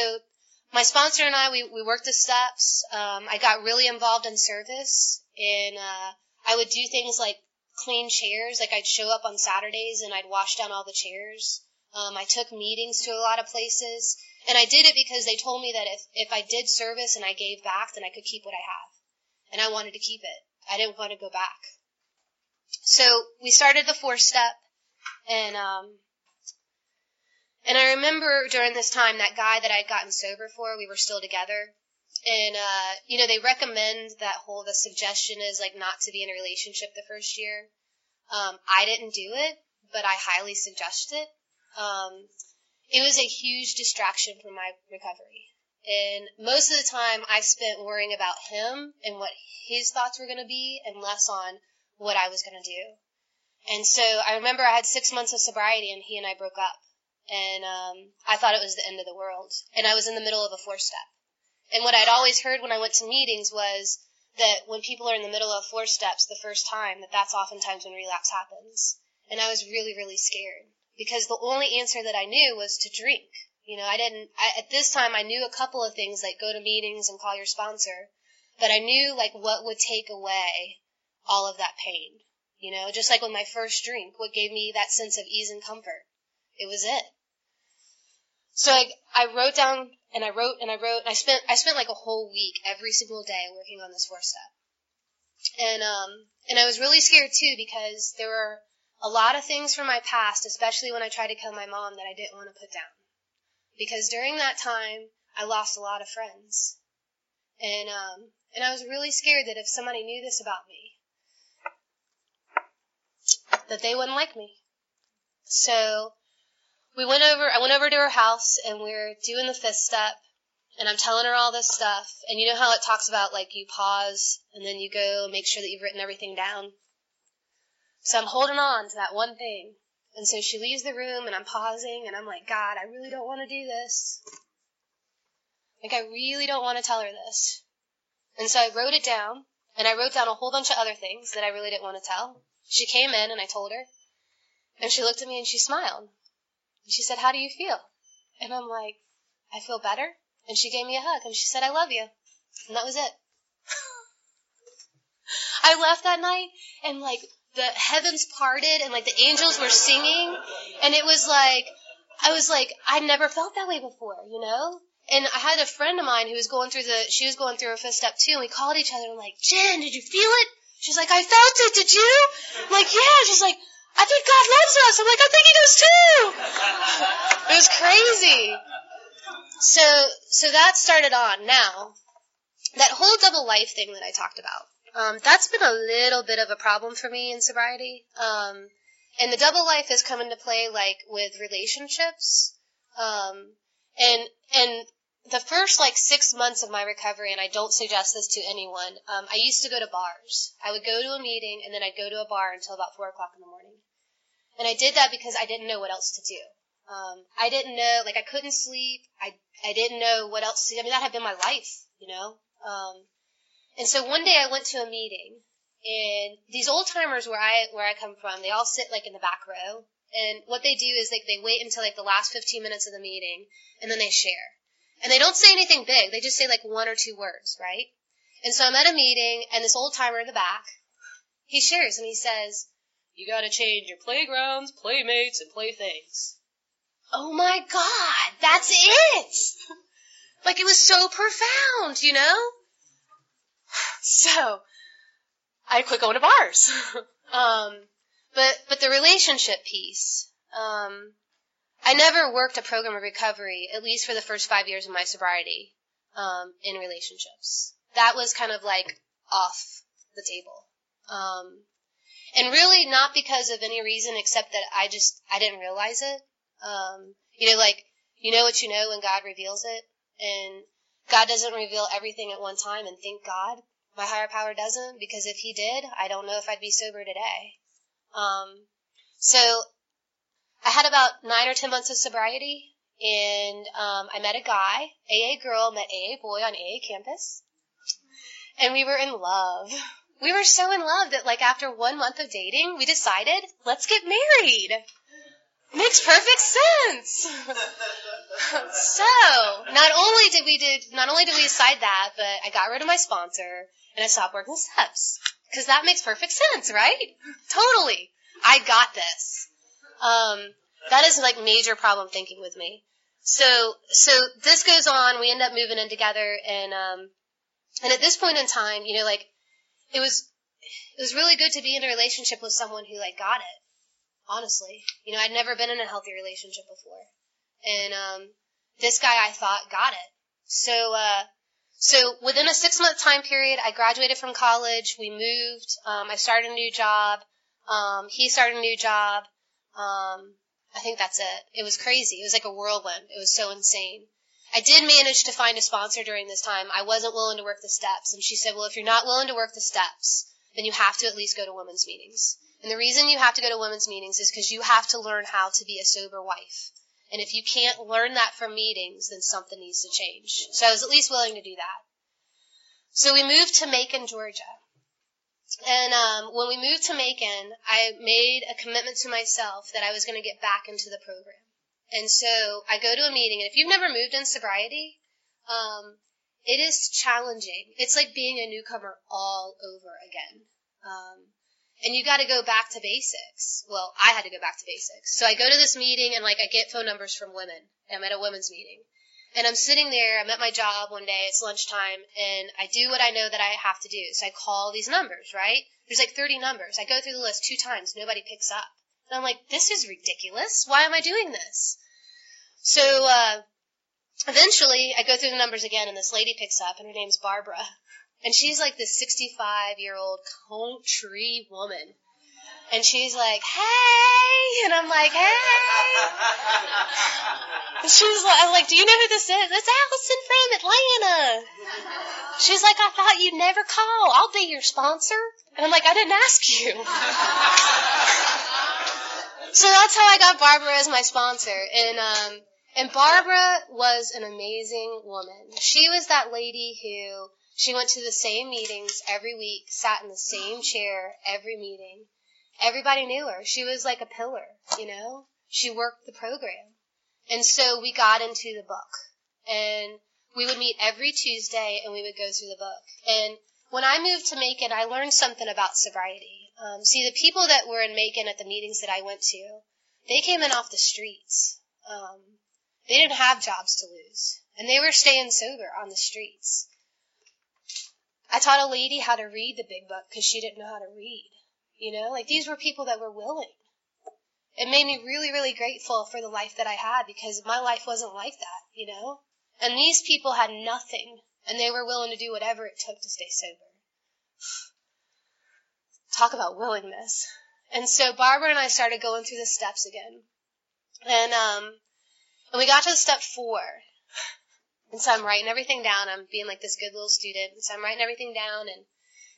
my sponsor and I we we worked the steps. Um, I got really involved in service, and uh, I would do things like clean chairs. Like I'd show up on Saturdays and I'd wash down all the chairs. Um, I took meetings to a lot of places, and I did it because they told me that if if I did service and I gave back, then I could keep what I have, and I wanted to keep it. I didn't want to go back. So we started the four step, and um, and I remember during this time that guy that I'd gotten sober for, we were still together. And, uh, you know, they recommend that whole, the suggestion is like not to be in a relationship the first year. Um, I didn't do it, but I highly suggest it. Um, it was a huge distraction from my recovery. And most of the time I spent worrying about him and what his thoughts were going to be and less on what I was going to do. And so I remember I had six months of sobriety and he and I broke up and um, I thought it was the end of the world. And I was in the middle of a four step. And what I'd always heard when I went to meetings was that when people are in the middle of four steps the first time, that that's oftentimes when relapse happens. And I was really, really scared because the only answer that I knew was to drink. You know, I didn't, I, at this time I knew a couple of things like go to meetings and call your sponsor, but I knew like what would take away all of that pain. You know, just like with my first drink, what gave me that sense of ease and comfort. It was it. So I, I wrote down and I wrote and I wrote and I spent I spent like a whole week every single day working on this four step. And um and I was really scared too because there were a lot of things from my past, especially when I tried to kill my mom, that I didn't want to put down. Because during that time, I lost a lot of friends. And, um, and I was really scared that if somebody knew this about me, that they wouldn't like me. So we went over, I went over to her house and we are doing the fifth step and I'm telling her all this stuff. And you know how it talks about like you pause and then you go and make sure that you've written everything down? So I'm holding on to that one thing. And so she leaves the room and I'm pausing and I'm like, God, I really don't want to do this. Like, I really don't want to tell her this. And so I wrote it down and I wrote down a whole bunch of other things that I really didn't want to tell. She came in and I told her and she looked at me and she smiled. And she said, How do you feel? And I'm like, I feel better. And she gave me a hug and she said, I love you. And that was it. [LAUGHS] I left that night and like the heavens parted and like the angels were singing and it was like I was like I never felt that way before, you know? And I had a friend of mine who was going through the she was going through her fifth step too and we called each other and like, Jen, did you feel it? She's like, I felt it, did you? I'm like, yeah. She's like, I think God loves us. I'm like, I think he does too. it was crazy. So so that started on. Now, that whole double life thing that I talked about um, that's been a little bit of a problem for me in sobriety. Um, and the double life has come into play like with relationships. Um, and, and the first like six months of my recovery, and I don't suggest this to anyone, um, I used to go to bars. I would go to a meeting and then I'd go to a bar until about four o'clock in the morning. And I did that because I didn't know what else to do. Um, I didn't know, like I couldn't sleep. I, I didn't know what else to do. I mean, that had been my life, you know? Um, and so one day I went to a meeting, and these old timers where I where I come from, they all sit like in the back row, and what they do is like they wait until like the last 15 minutes of the meeting, and then they share. And they don't say anything big; they just say like one or two words, right? And so I'm at a meeting, and this old timer in the back, he shares and he says, "You got to change your playgrounds, playmates, and playthings." Oh my God, that's it! [LAUGHS] like it was so profound, you know? [SIGHS] so I quit going to bars. [LAUGHS] um, but but the relationship piece. Um, I never worked a program of recovery, at least for the first five years of my sobriety, um, in relationships. That was kind of like off the table. Um, and really not because of any reason except that I just, I didn't realize it. Um, you know, like, you know what you know when God reveals it, and God doesn't reveal everything at one time, and thank God. My higher power doesn't, because if he did, I don't know if I'd be sober today. Um, so I had about nine or ten months of sobriety, and um, I met a guy, AA girl, met AA boy on AA campus, and we were in love. We were so in love that like after one month of dating, we decided, let's get married. Makes perfect sense. [LAUGHS] so, not only did we did not only did we decide that, but I got rid of my sponsor and I stopped working steps because that makes perfect sense, right? Totally. I got this. Um, that is like major problem thinking with me. So, so this goes on. We end up moving in together, and um, and at this point in time, you know, like it was it was really good to be in a relationship with someone who like got it honestly. You know, I'd never been in a healthy relationship before. And, um, this guy I thought got it. So, uh, so within a six month time period, I graduated from college. We moved. Um, I started a new job. Um, he started a new job. Um, I think that's it. It was crazy. It was like a whirlwind. It was so insane. I did manage to find a sponsor during this time. I wasn't willing to work the steps. And she said, well, if you're not willing to work the steps, then you have to at least go to women's meetings. And the reason you have to go to women's meetings is because you have to learn how to be a sober wife. And if you can't learn that from meetings, then something needs to change. So I was at least willing to do that. So we moved to Macon, Georgia. And um, when we moved to Macon, I made a commitment to myself that I was going to get back into the program. And so I go to a meeting, and if you've never moved in sobriety, um, it is challenging. It's like being a newcomer all over again. Um, and you got to go back to basics. Well, I had to go back to basics. So I go to this meeting and like I get phone numbers from women. I'm at a women's meeting. And I'm sitting there, I'm at my job one day, it's lunchtime, and I do what I know that I have to do. So I call these numbers, right? There's like 30 numbers. I go through the list two times. Nobody picks up. And I'm like, this is ridiculous. Why am I doing this? So, uh, eventually I go through the numbers again and this lady picks up and her name's Barbara. And she's like this 65 year old country woman. And she's like, hey! And I'm like, hey! She's like, I'm like, do you know who this is? It's Allison from Atlanta. She's like, I thought you'd never call. I'll be your sponsor. And I'm like, I didn't ask you. so that's how I got Barbara as my sponsor. And, um, and Barbara was an amazing woman. She was that lady who, she went to the same meetings every week, sat in the same chair every meeting. Everybody knew her. She was like a pillar, you know? She worked the program. And so we got into the book. And we would meet every Tuesday and we would go through the book. And when I moved to Macon, I learned something about sobriety. Um, see, the people that were in Macon at the meetings that I went to, they came in off the streets. Um, they didn't have jobs to lose, and they were staying sober on the streets. I taught a lady how to read the big book because she didn't know how to read. You know, like these were people that were willing. It made me really, really grateful for the life that I had because my life wasn't like that, you know? And these people had nothing and they were willing to do whatever it took to stay sober. [SIGHS] Talk about willingness. And so Barbara and I started going through the steps again. And um and we got to step four. [SIGHS] And so I'm writing everything down. I'm being like this good little student. And so I'm writing everything down and,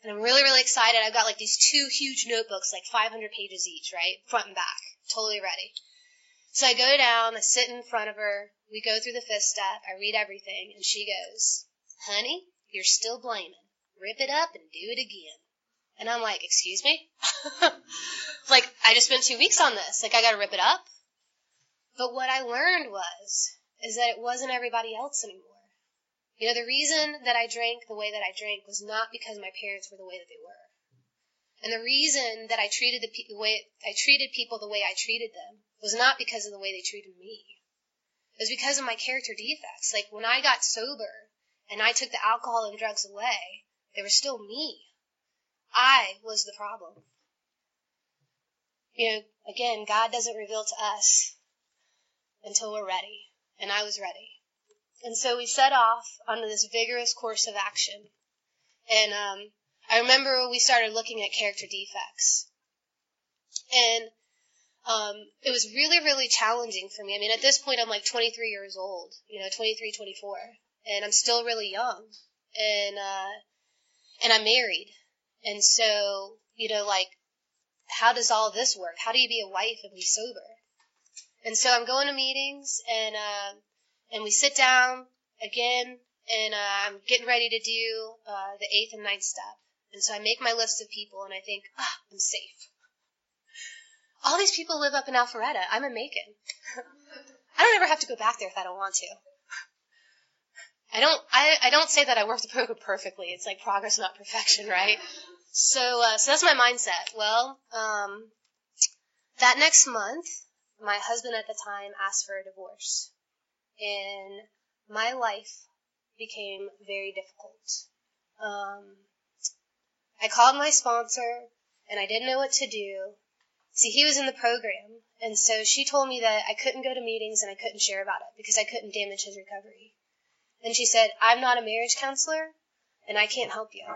and I'm really, really excited. I've got like these two huge notebooks, like 500 pages each, right? Front and back. Totally ready. So I go down, I sit in front of her. We go through the fifth step. I read everything and she goes, honey, you're still blaming. Rip it up and do it again. And I'm like, excuse me? [LAUGHS] like, I just spent two weeks on this. Like, I gotta rip it up? But what I learned was, is that it wasn't everybody else anymore. You know, the reason that I drank the way that I drank was not because my parents were the way that they were. And the reason that I treated the, the way I treated people the way I treated them was not because of the way they treated me. It was because of my character defects. Like when I got sober and I took the alcohol and drugs away, they were still me. I was the problem. You know, again, God doesn't reveal to us until we're ready. And I was ready. And so we set off on this vigorous course of action. And um, I remember we started looking at character defects. And um, it was really, really challenging for me. I mean, at this point, I'm like 23 years old, you know, 23, 24, and I'm still really young. And, uh, and I'm married. And so, you know, like, how does all this work? How do you be a wife and be sober? And so I'm going to meetings and, uh, and we sit down again and, uh, I'm getting ready to do, uh, the eighth and ninth step. And so I make my list of people and I think, ah, I'm safe. All these people live up in Alpharetta. I'm in Macon. [LAUGHS] I don't ever have to go back there if I don't want to. I don't, I, I don't say that I work the program perfectly. It's like progress, not perfection, right? So, uh, so that's my mindset. Well, um, that next month, my husband at the time asked for a divorce. And my life became very difficult. Um, I called my sponsor and I didn't know what to do. See, he was in the program, and so she told me that I couldn't go to meetings and I couldn't share about it because I couldn't damage his recovery. And she said, I'm not a marriage counselor and I can't help you.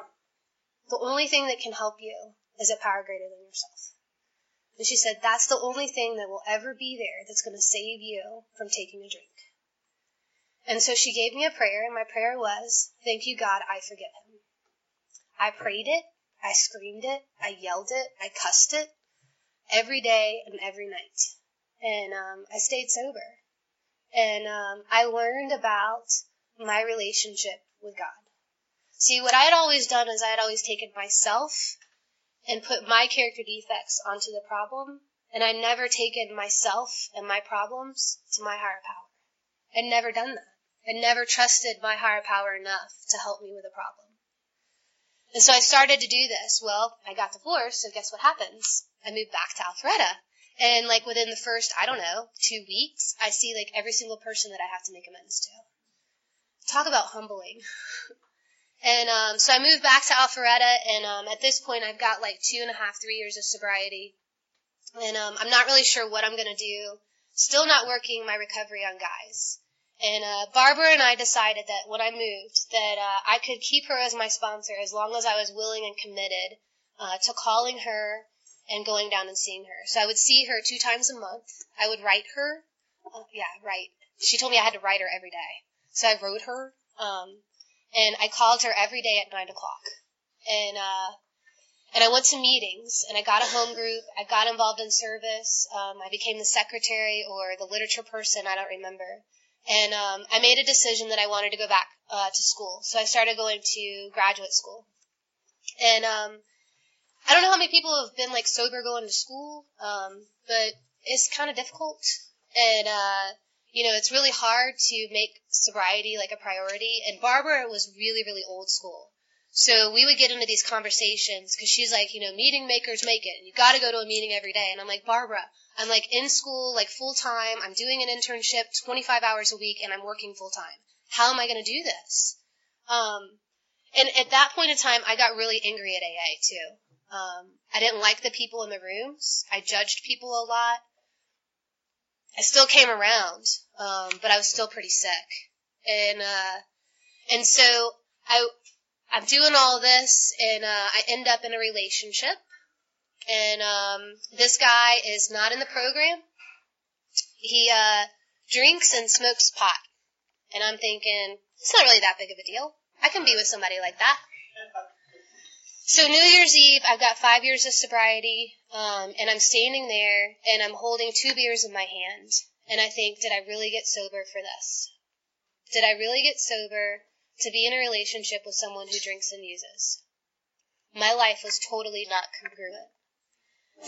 The only thing that can help you is a power greater than yourself. And she said, that's the only thing that will ever be there that's going to save you from taking a drink. And so she gave me a prayer, and my prayer was, Thank you, God, I forgive him. I prayed it, I screamed it, I yelled it, I cussed it every day and every night. And um, I stayed sober. And um, I learned about my relationship with God. See, what I had always done is I had always taken myself and put my character defects onto the problem, and I'd never taken myself and my problems to my higher power. I'd never done that. I'd never trusted my higher power enough to help me with a problem. And so I started to do this. Well, I got divorced, so guess what happens? I moved back to Alpharetta. And like within the first, I don't know, two weeks, I see like every single person that I have to make amends to. Talk about humbling. And um, so I moved back to Alpharetta, and um, at this point, I've got like two and a half, three years of sobriety, and um, I'm not really sure what I'm gonna do. Still not working my recovery on guys. And uh, Barbara and I decided that when I moved, that uh, I could keep her as my sponsor as long as I was willing and committed uh, to calling her and going down and seeing her. So I would see her two times a month. I would write her. Uh, yeah, write. She told me I had to write her every day. So I wrote her. Um, and I called her every day at nine o'clock. And, uh, and I went to meetings and I got a home group. I got involved in service. Um, I became the secretary or the literature person. I don't remember. And, um, I made a decision that I wanted to go back, uh, to school. So I started going to graduate school. And, um, I don't know how many people have been like sober going to school, um, but it's kind of difficult, and uh, you know it's really hard to make sobriety like a priority. And Barbara was really really old school, so we would get into these conversations because she's like, you know, meeting makers make it, and you got to go to a meeting every day. And I'm like, Barbara, I'm like in school like full time. I'm doing an internship 25 hours a week, and I'm working full time. How am I going to do this? Um, and at that point in time, I got really angry at AA too. Um, I didn't like the people in the rooms. I judged people a lot. I still came around, um, but I was still pretty sick. And, uh, and so I, I'm doing all this and, uh, I end up in a relationship. And, um, this guy is not in the program. He, uh, drinks and smokes pot. And I'm thinking, it's not really that big of a deal. I can be with somebody like that. So New Year's Eve, I've got five years of sobriety, um, and I'm standing there, and I'm holding two beers in my hand, and I think, did I really get sober for this? Did I really get sober to be in a relationship with someone who drinks and uses? My life was totally not congruent.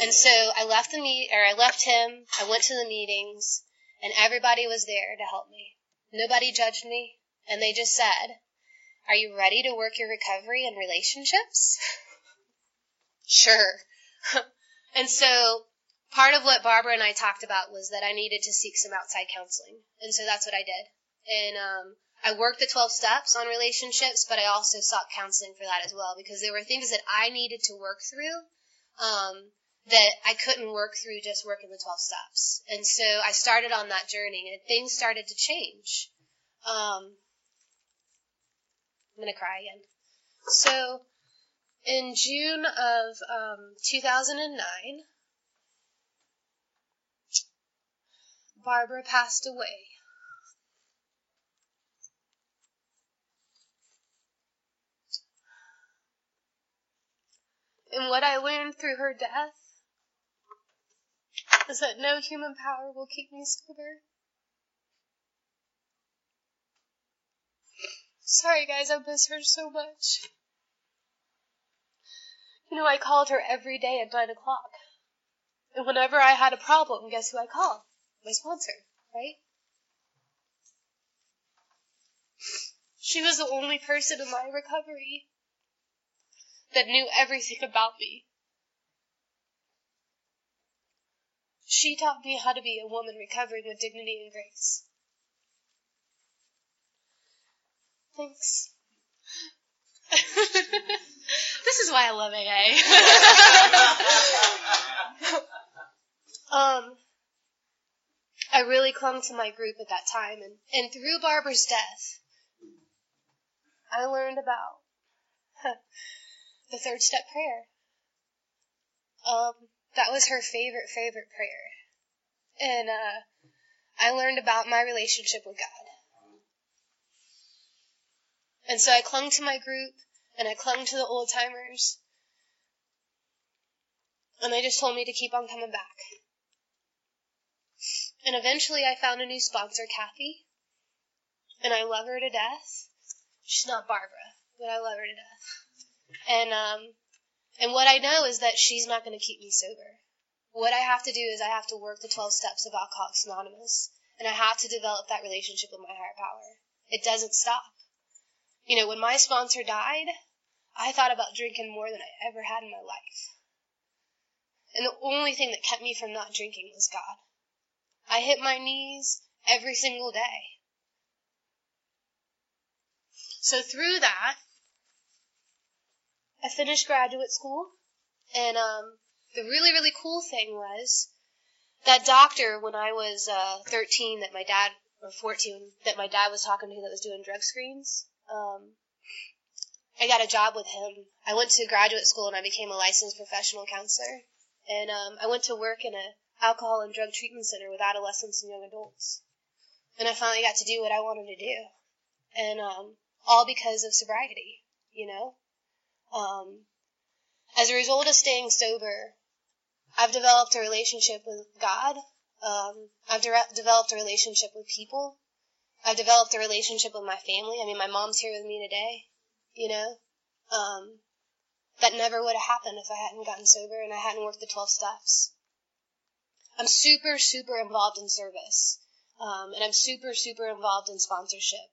And so I left the meet, or I left him, I went to the meetings, and everybody was there to help me. Nobody judged me, and they just said, are you ready to work your recovery and relationships? [LAUGHS] sure. [LAUGHS] and so part of what Barbara and I talked about was that I needed to seek some outside counseling. And so that's what I did. And um, I worked the 12 steps on relationships, but I also sought counseling for that as well because there were things that I needed to work through um, that I couldn't work through just working the 12 steps. And so I started on that journey and things started to change. Um, I'm going to cry again. So, in June of um, 2009, Barbara passed away. And what I learned through her death is that no human power will keep me sober. Sorry, guys, I miss her so much. You know, I called her every day at 9 o'clock. And whenever I had a problem, guess who I called? My sponsor, right? She was the only person in my recovery that knew everything about me. She taught me how to be a woman recovering with dignity and grace. Thanks. [LAUGHS] this is why I love AA. [LAUGHS] um, I really clung to my group at that time, and, and through Barbara's death, I learned about [LAUGHS] the third step prayer. Um, that was her favorite, favorite prayer. And, uh, I learned about my relationship with God. And so I clung to my group and I clung to the old timers. And they just told me to keep on coming back. And eventually I found a new sponsor, Kathy. And I love her to death. She's not Barbara, but I love her to death. And um and what I know is that she's not going to keep me sober. What I have to do is I have to work the 12 steps of Alcoholics Anonymous and I have to develop that relationship with my higher power. It doesn't stop. You know, when my sponsor died, I thought about drinking more than I ever had in my life. And the only thing that kept me from not drinking was God. I hit my knees every single day. So through that, I finished graduate school, and um, the really really cool thing was that doctor when I was uh, 13 that my dad or 14 that my dad was talking to that was doing drug screens. Um, I got a job with him. I went to graduate school and I became a licensed professional counselor. And um, I went to work in a alcohol and drug treatment center with adolescents and young adults. And I finally got to do what I wanted to do. And um, all because of sobriety, you know? Um, as a result of staying sober, I've developed a relationship with God. Um, I've de- developed a relationship with people. I've developed a relationship with my family. I mean, my mom's here with me today, you know? Um, that never would have happened if I hadn't gotten sober and I hadn't worked the 12 steps. I'm super, super involved in service. Um, and I'm super, super involved in sponsorship.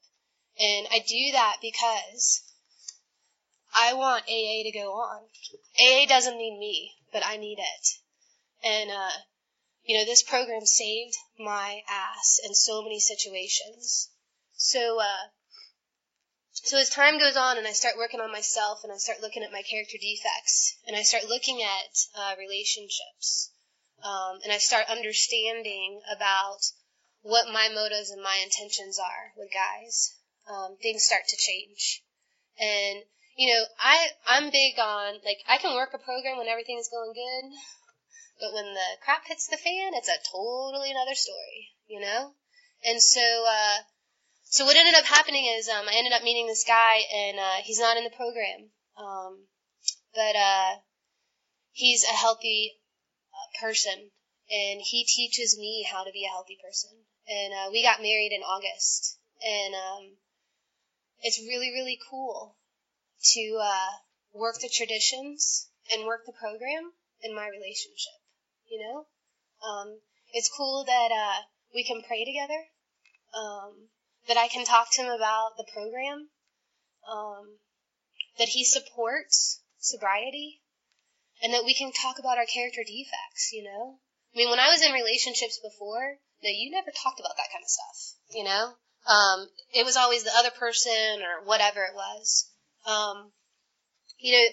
And I do that because I want AA to go on. AA doesn't need me, but I need it. And, uh, you know, this program saved my ass in so many situations. So, uh, so as time goes on and I start working on myself and I start looking at my character defects and I start looking at uh, relationships um, and I start understanding about what my motives and my intentions are with guys, um, things start to change. And you know, I I'm big on like I can work a program when everything's going good, but when the crap hits the fan, it's a totally another story, you know? And so, uh, so what ended up happening is, um, I ended up meeting this guy and, uh, he's not in the program. Um, but, uh, he's a healthy uh, person and he teaches me how to be a healthy person. And, uh, we got married in August and, um, it's really, really cool to, uh, work the traditions and work the program in my relationship you know? Um, it's cool that, uh, we can pray together, um, that I can talk to him about the program, um, that he supports sobriety, and that we can talk about our character defects, you know? I mean, when I was in relationships before, no, you never talked about that kind of stuff, you know? Um, it was always the other person or whatever it was. Um, you know,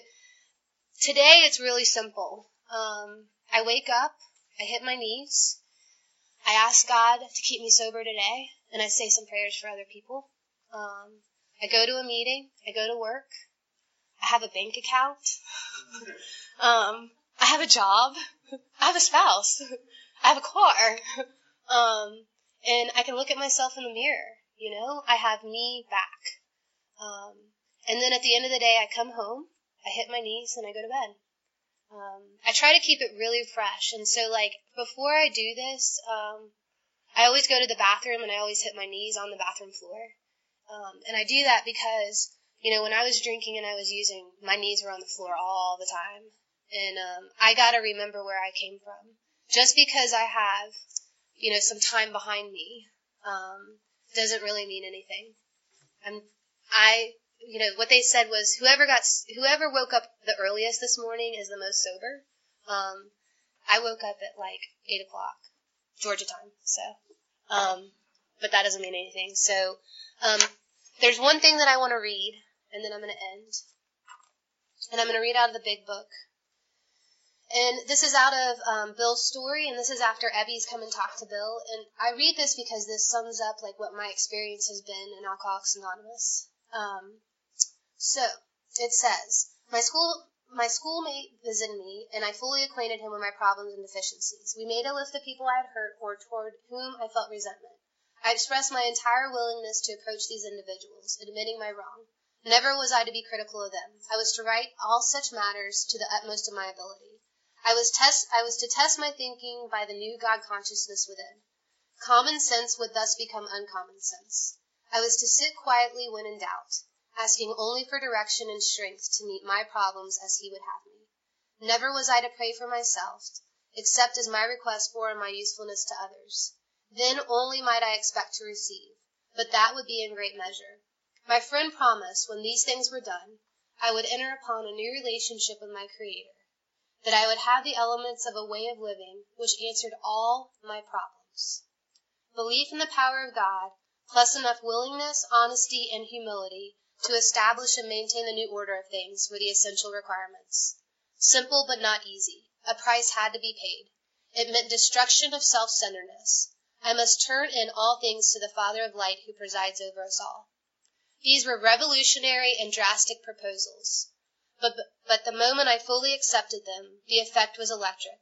today it's really simple. Um, I wake up, I hit my knees, I ask God to keep me sober today, and I say some prayers for other people. Um, I go to a meeting, I go to work, I have a bank account, [LAUGHS] um, I have a job, I have a spouse, I have a car, um, and I can look at myself in the mirror. You know, I have me back. Um, and then at the end of the day, I come home, I hit my knees, and I go to bed. Um, I try to keep it really fresh, and so like before I do this, um, I always go to the bathroom and I always hit my knees on the bathroom floor, um, and I do that because you know when I was drinking and I was using, my knees were on the floor all the time, and um, I got to remember where I came from. Just because I have, you know, some time behind me, um, doesn't really mean anything. I'm, I you know, what they said was whoever got, whoever woke up the earliest this morning is the most sober. Um, I woke up at like eight o'clock, Georgia time. So, um, but that doesn't mean anything. So, um, there's one thing that I want to read, and then I'm going to end. And I'm going to read out of the big book. And this is out of um, Bill's story, and this is after Ebby's come and talked to Bill. And I read this because this sums up like what my experience has been in Alcoholics Anonymous. Um, so, it says, my school my schoolmate visited me, and I fully acquainted him with my problems and deficiencies. We made a list of people I had hurt or toward whom I felt resentment. I expressed my entire willingness to approach these individuals, admitting my wrong. Never was I to be critical of them. I was to right all such matters to the utmost of my ability. I was test I was to test my thinking by the new God consciousness within. Common sense would thus become uncommon sense. I was to sit quietly when in doubt asking only for direction and strength to meet my problems as he would have me. Never was I to pray for myself, except as my request bore my usefulness to others. Then only might I expect to receive, but that would be in great measure. My friend promised, when these things were done, I would enter upon a new relationship with my Creator, that I would have the elements of a way of living which answered all my problems. Belief in the power of God, plus enough willingness, honesty, and humility to establish and maintain the new order of things were the essential requirements. Simple but not easy. A price had to be paid. It meant destruction of self-centeredness. I must turn in all things to the Father of light who presides over us all. These were revolutionary and drastic proposals. But, but the moment I fully accepted them, the effect was electric.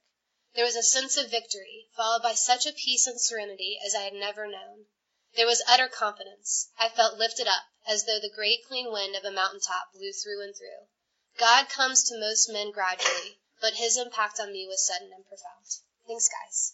There was a sense of victory, followed by such a peace and serenity as I had never known. There was utter confidence. I felt lifted up, as though the great clean wind of a mountain top blew through and through. God comes to most men gradually, but his impact on me was sudden and profound. Thanks, guys.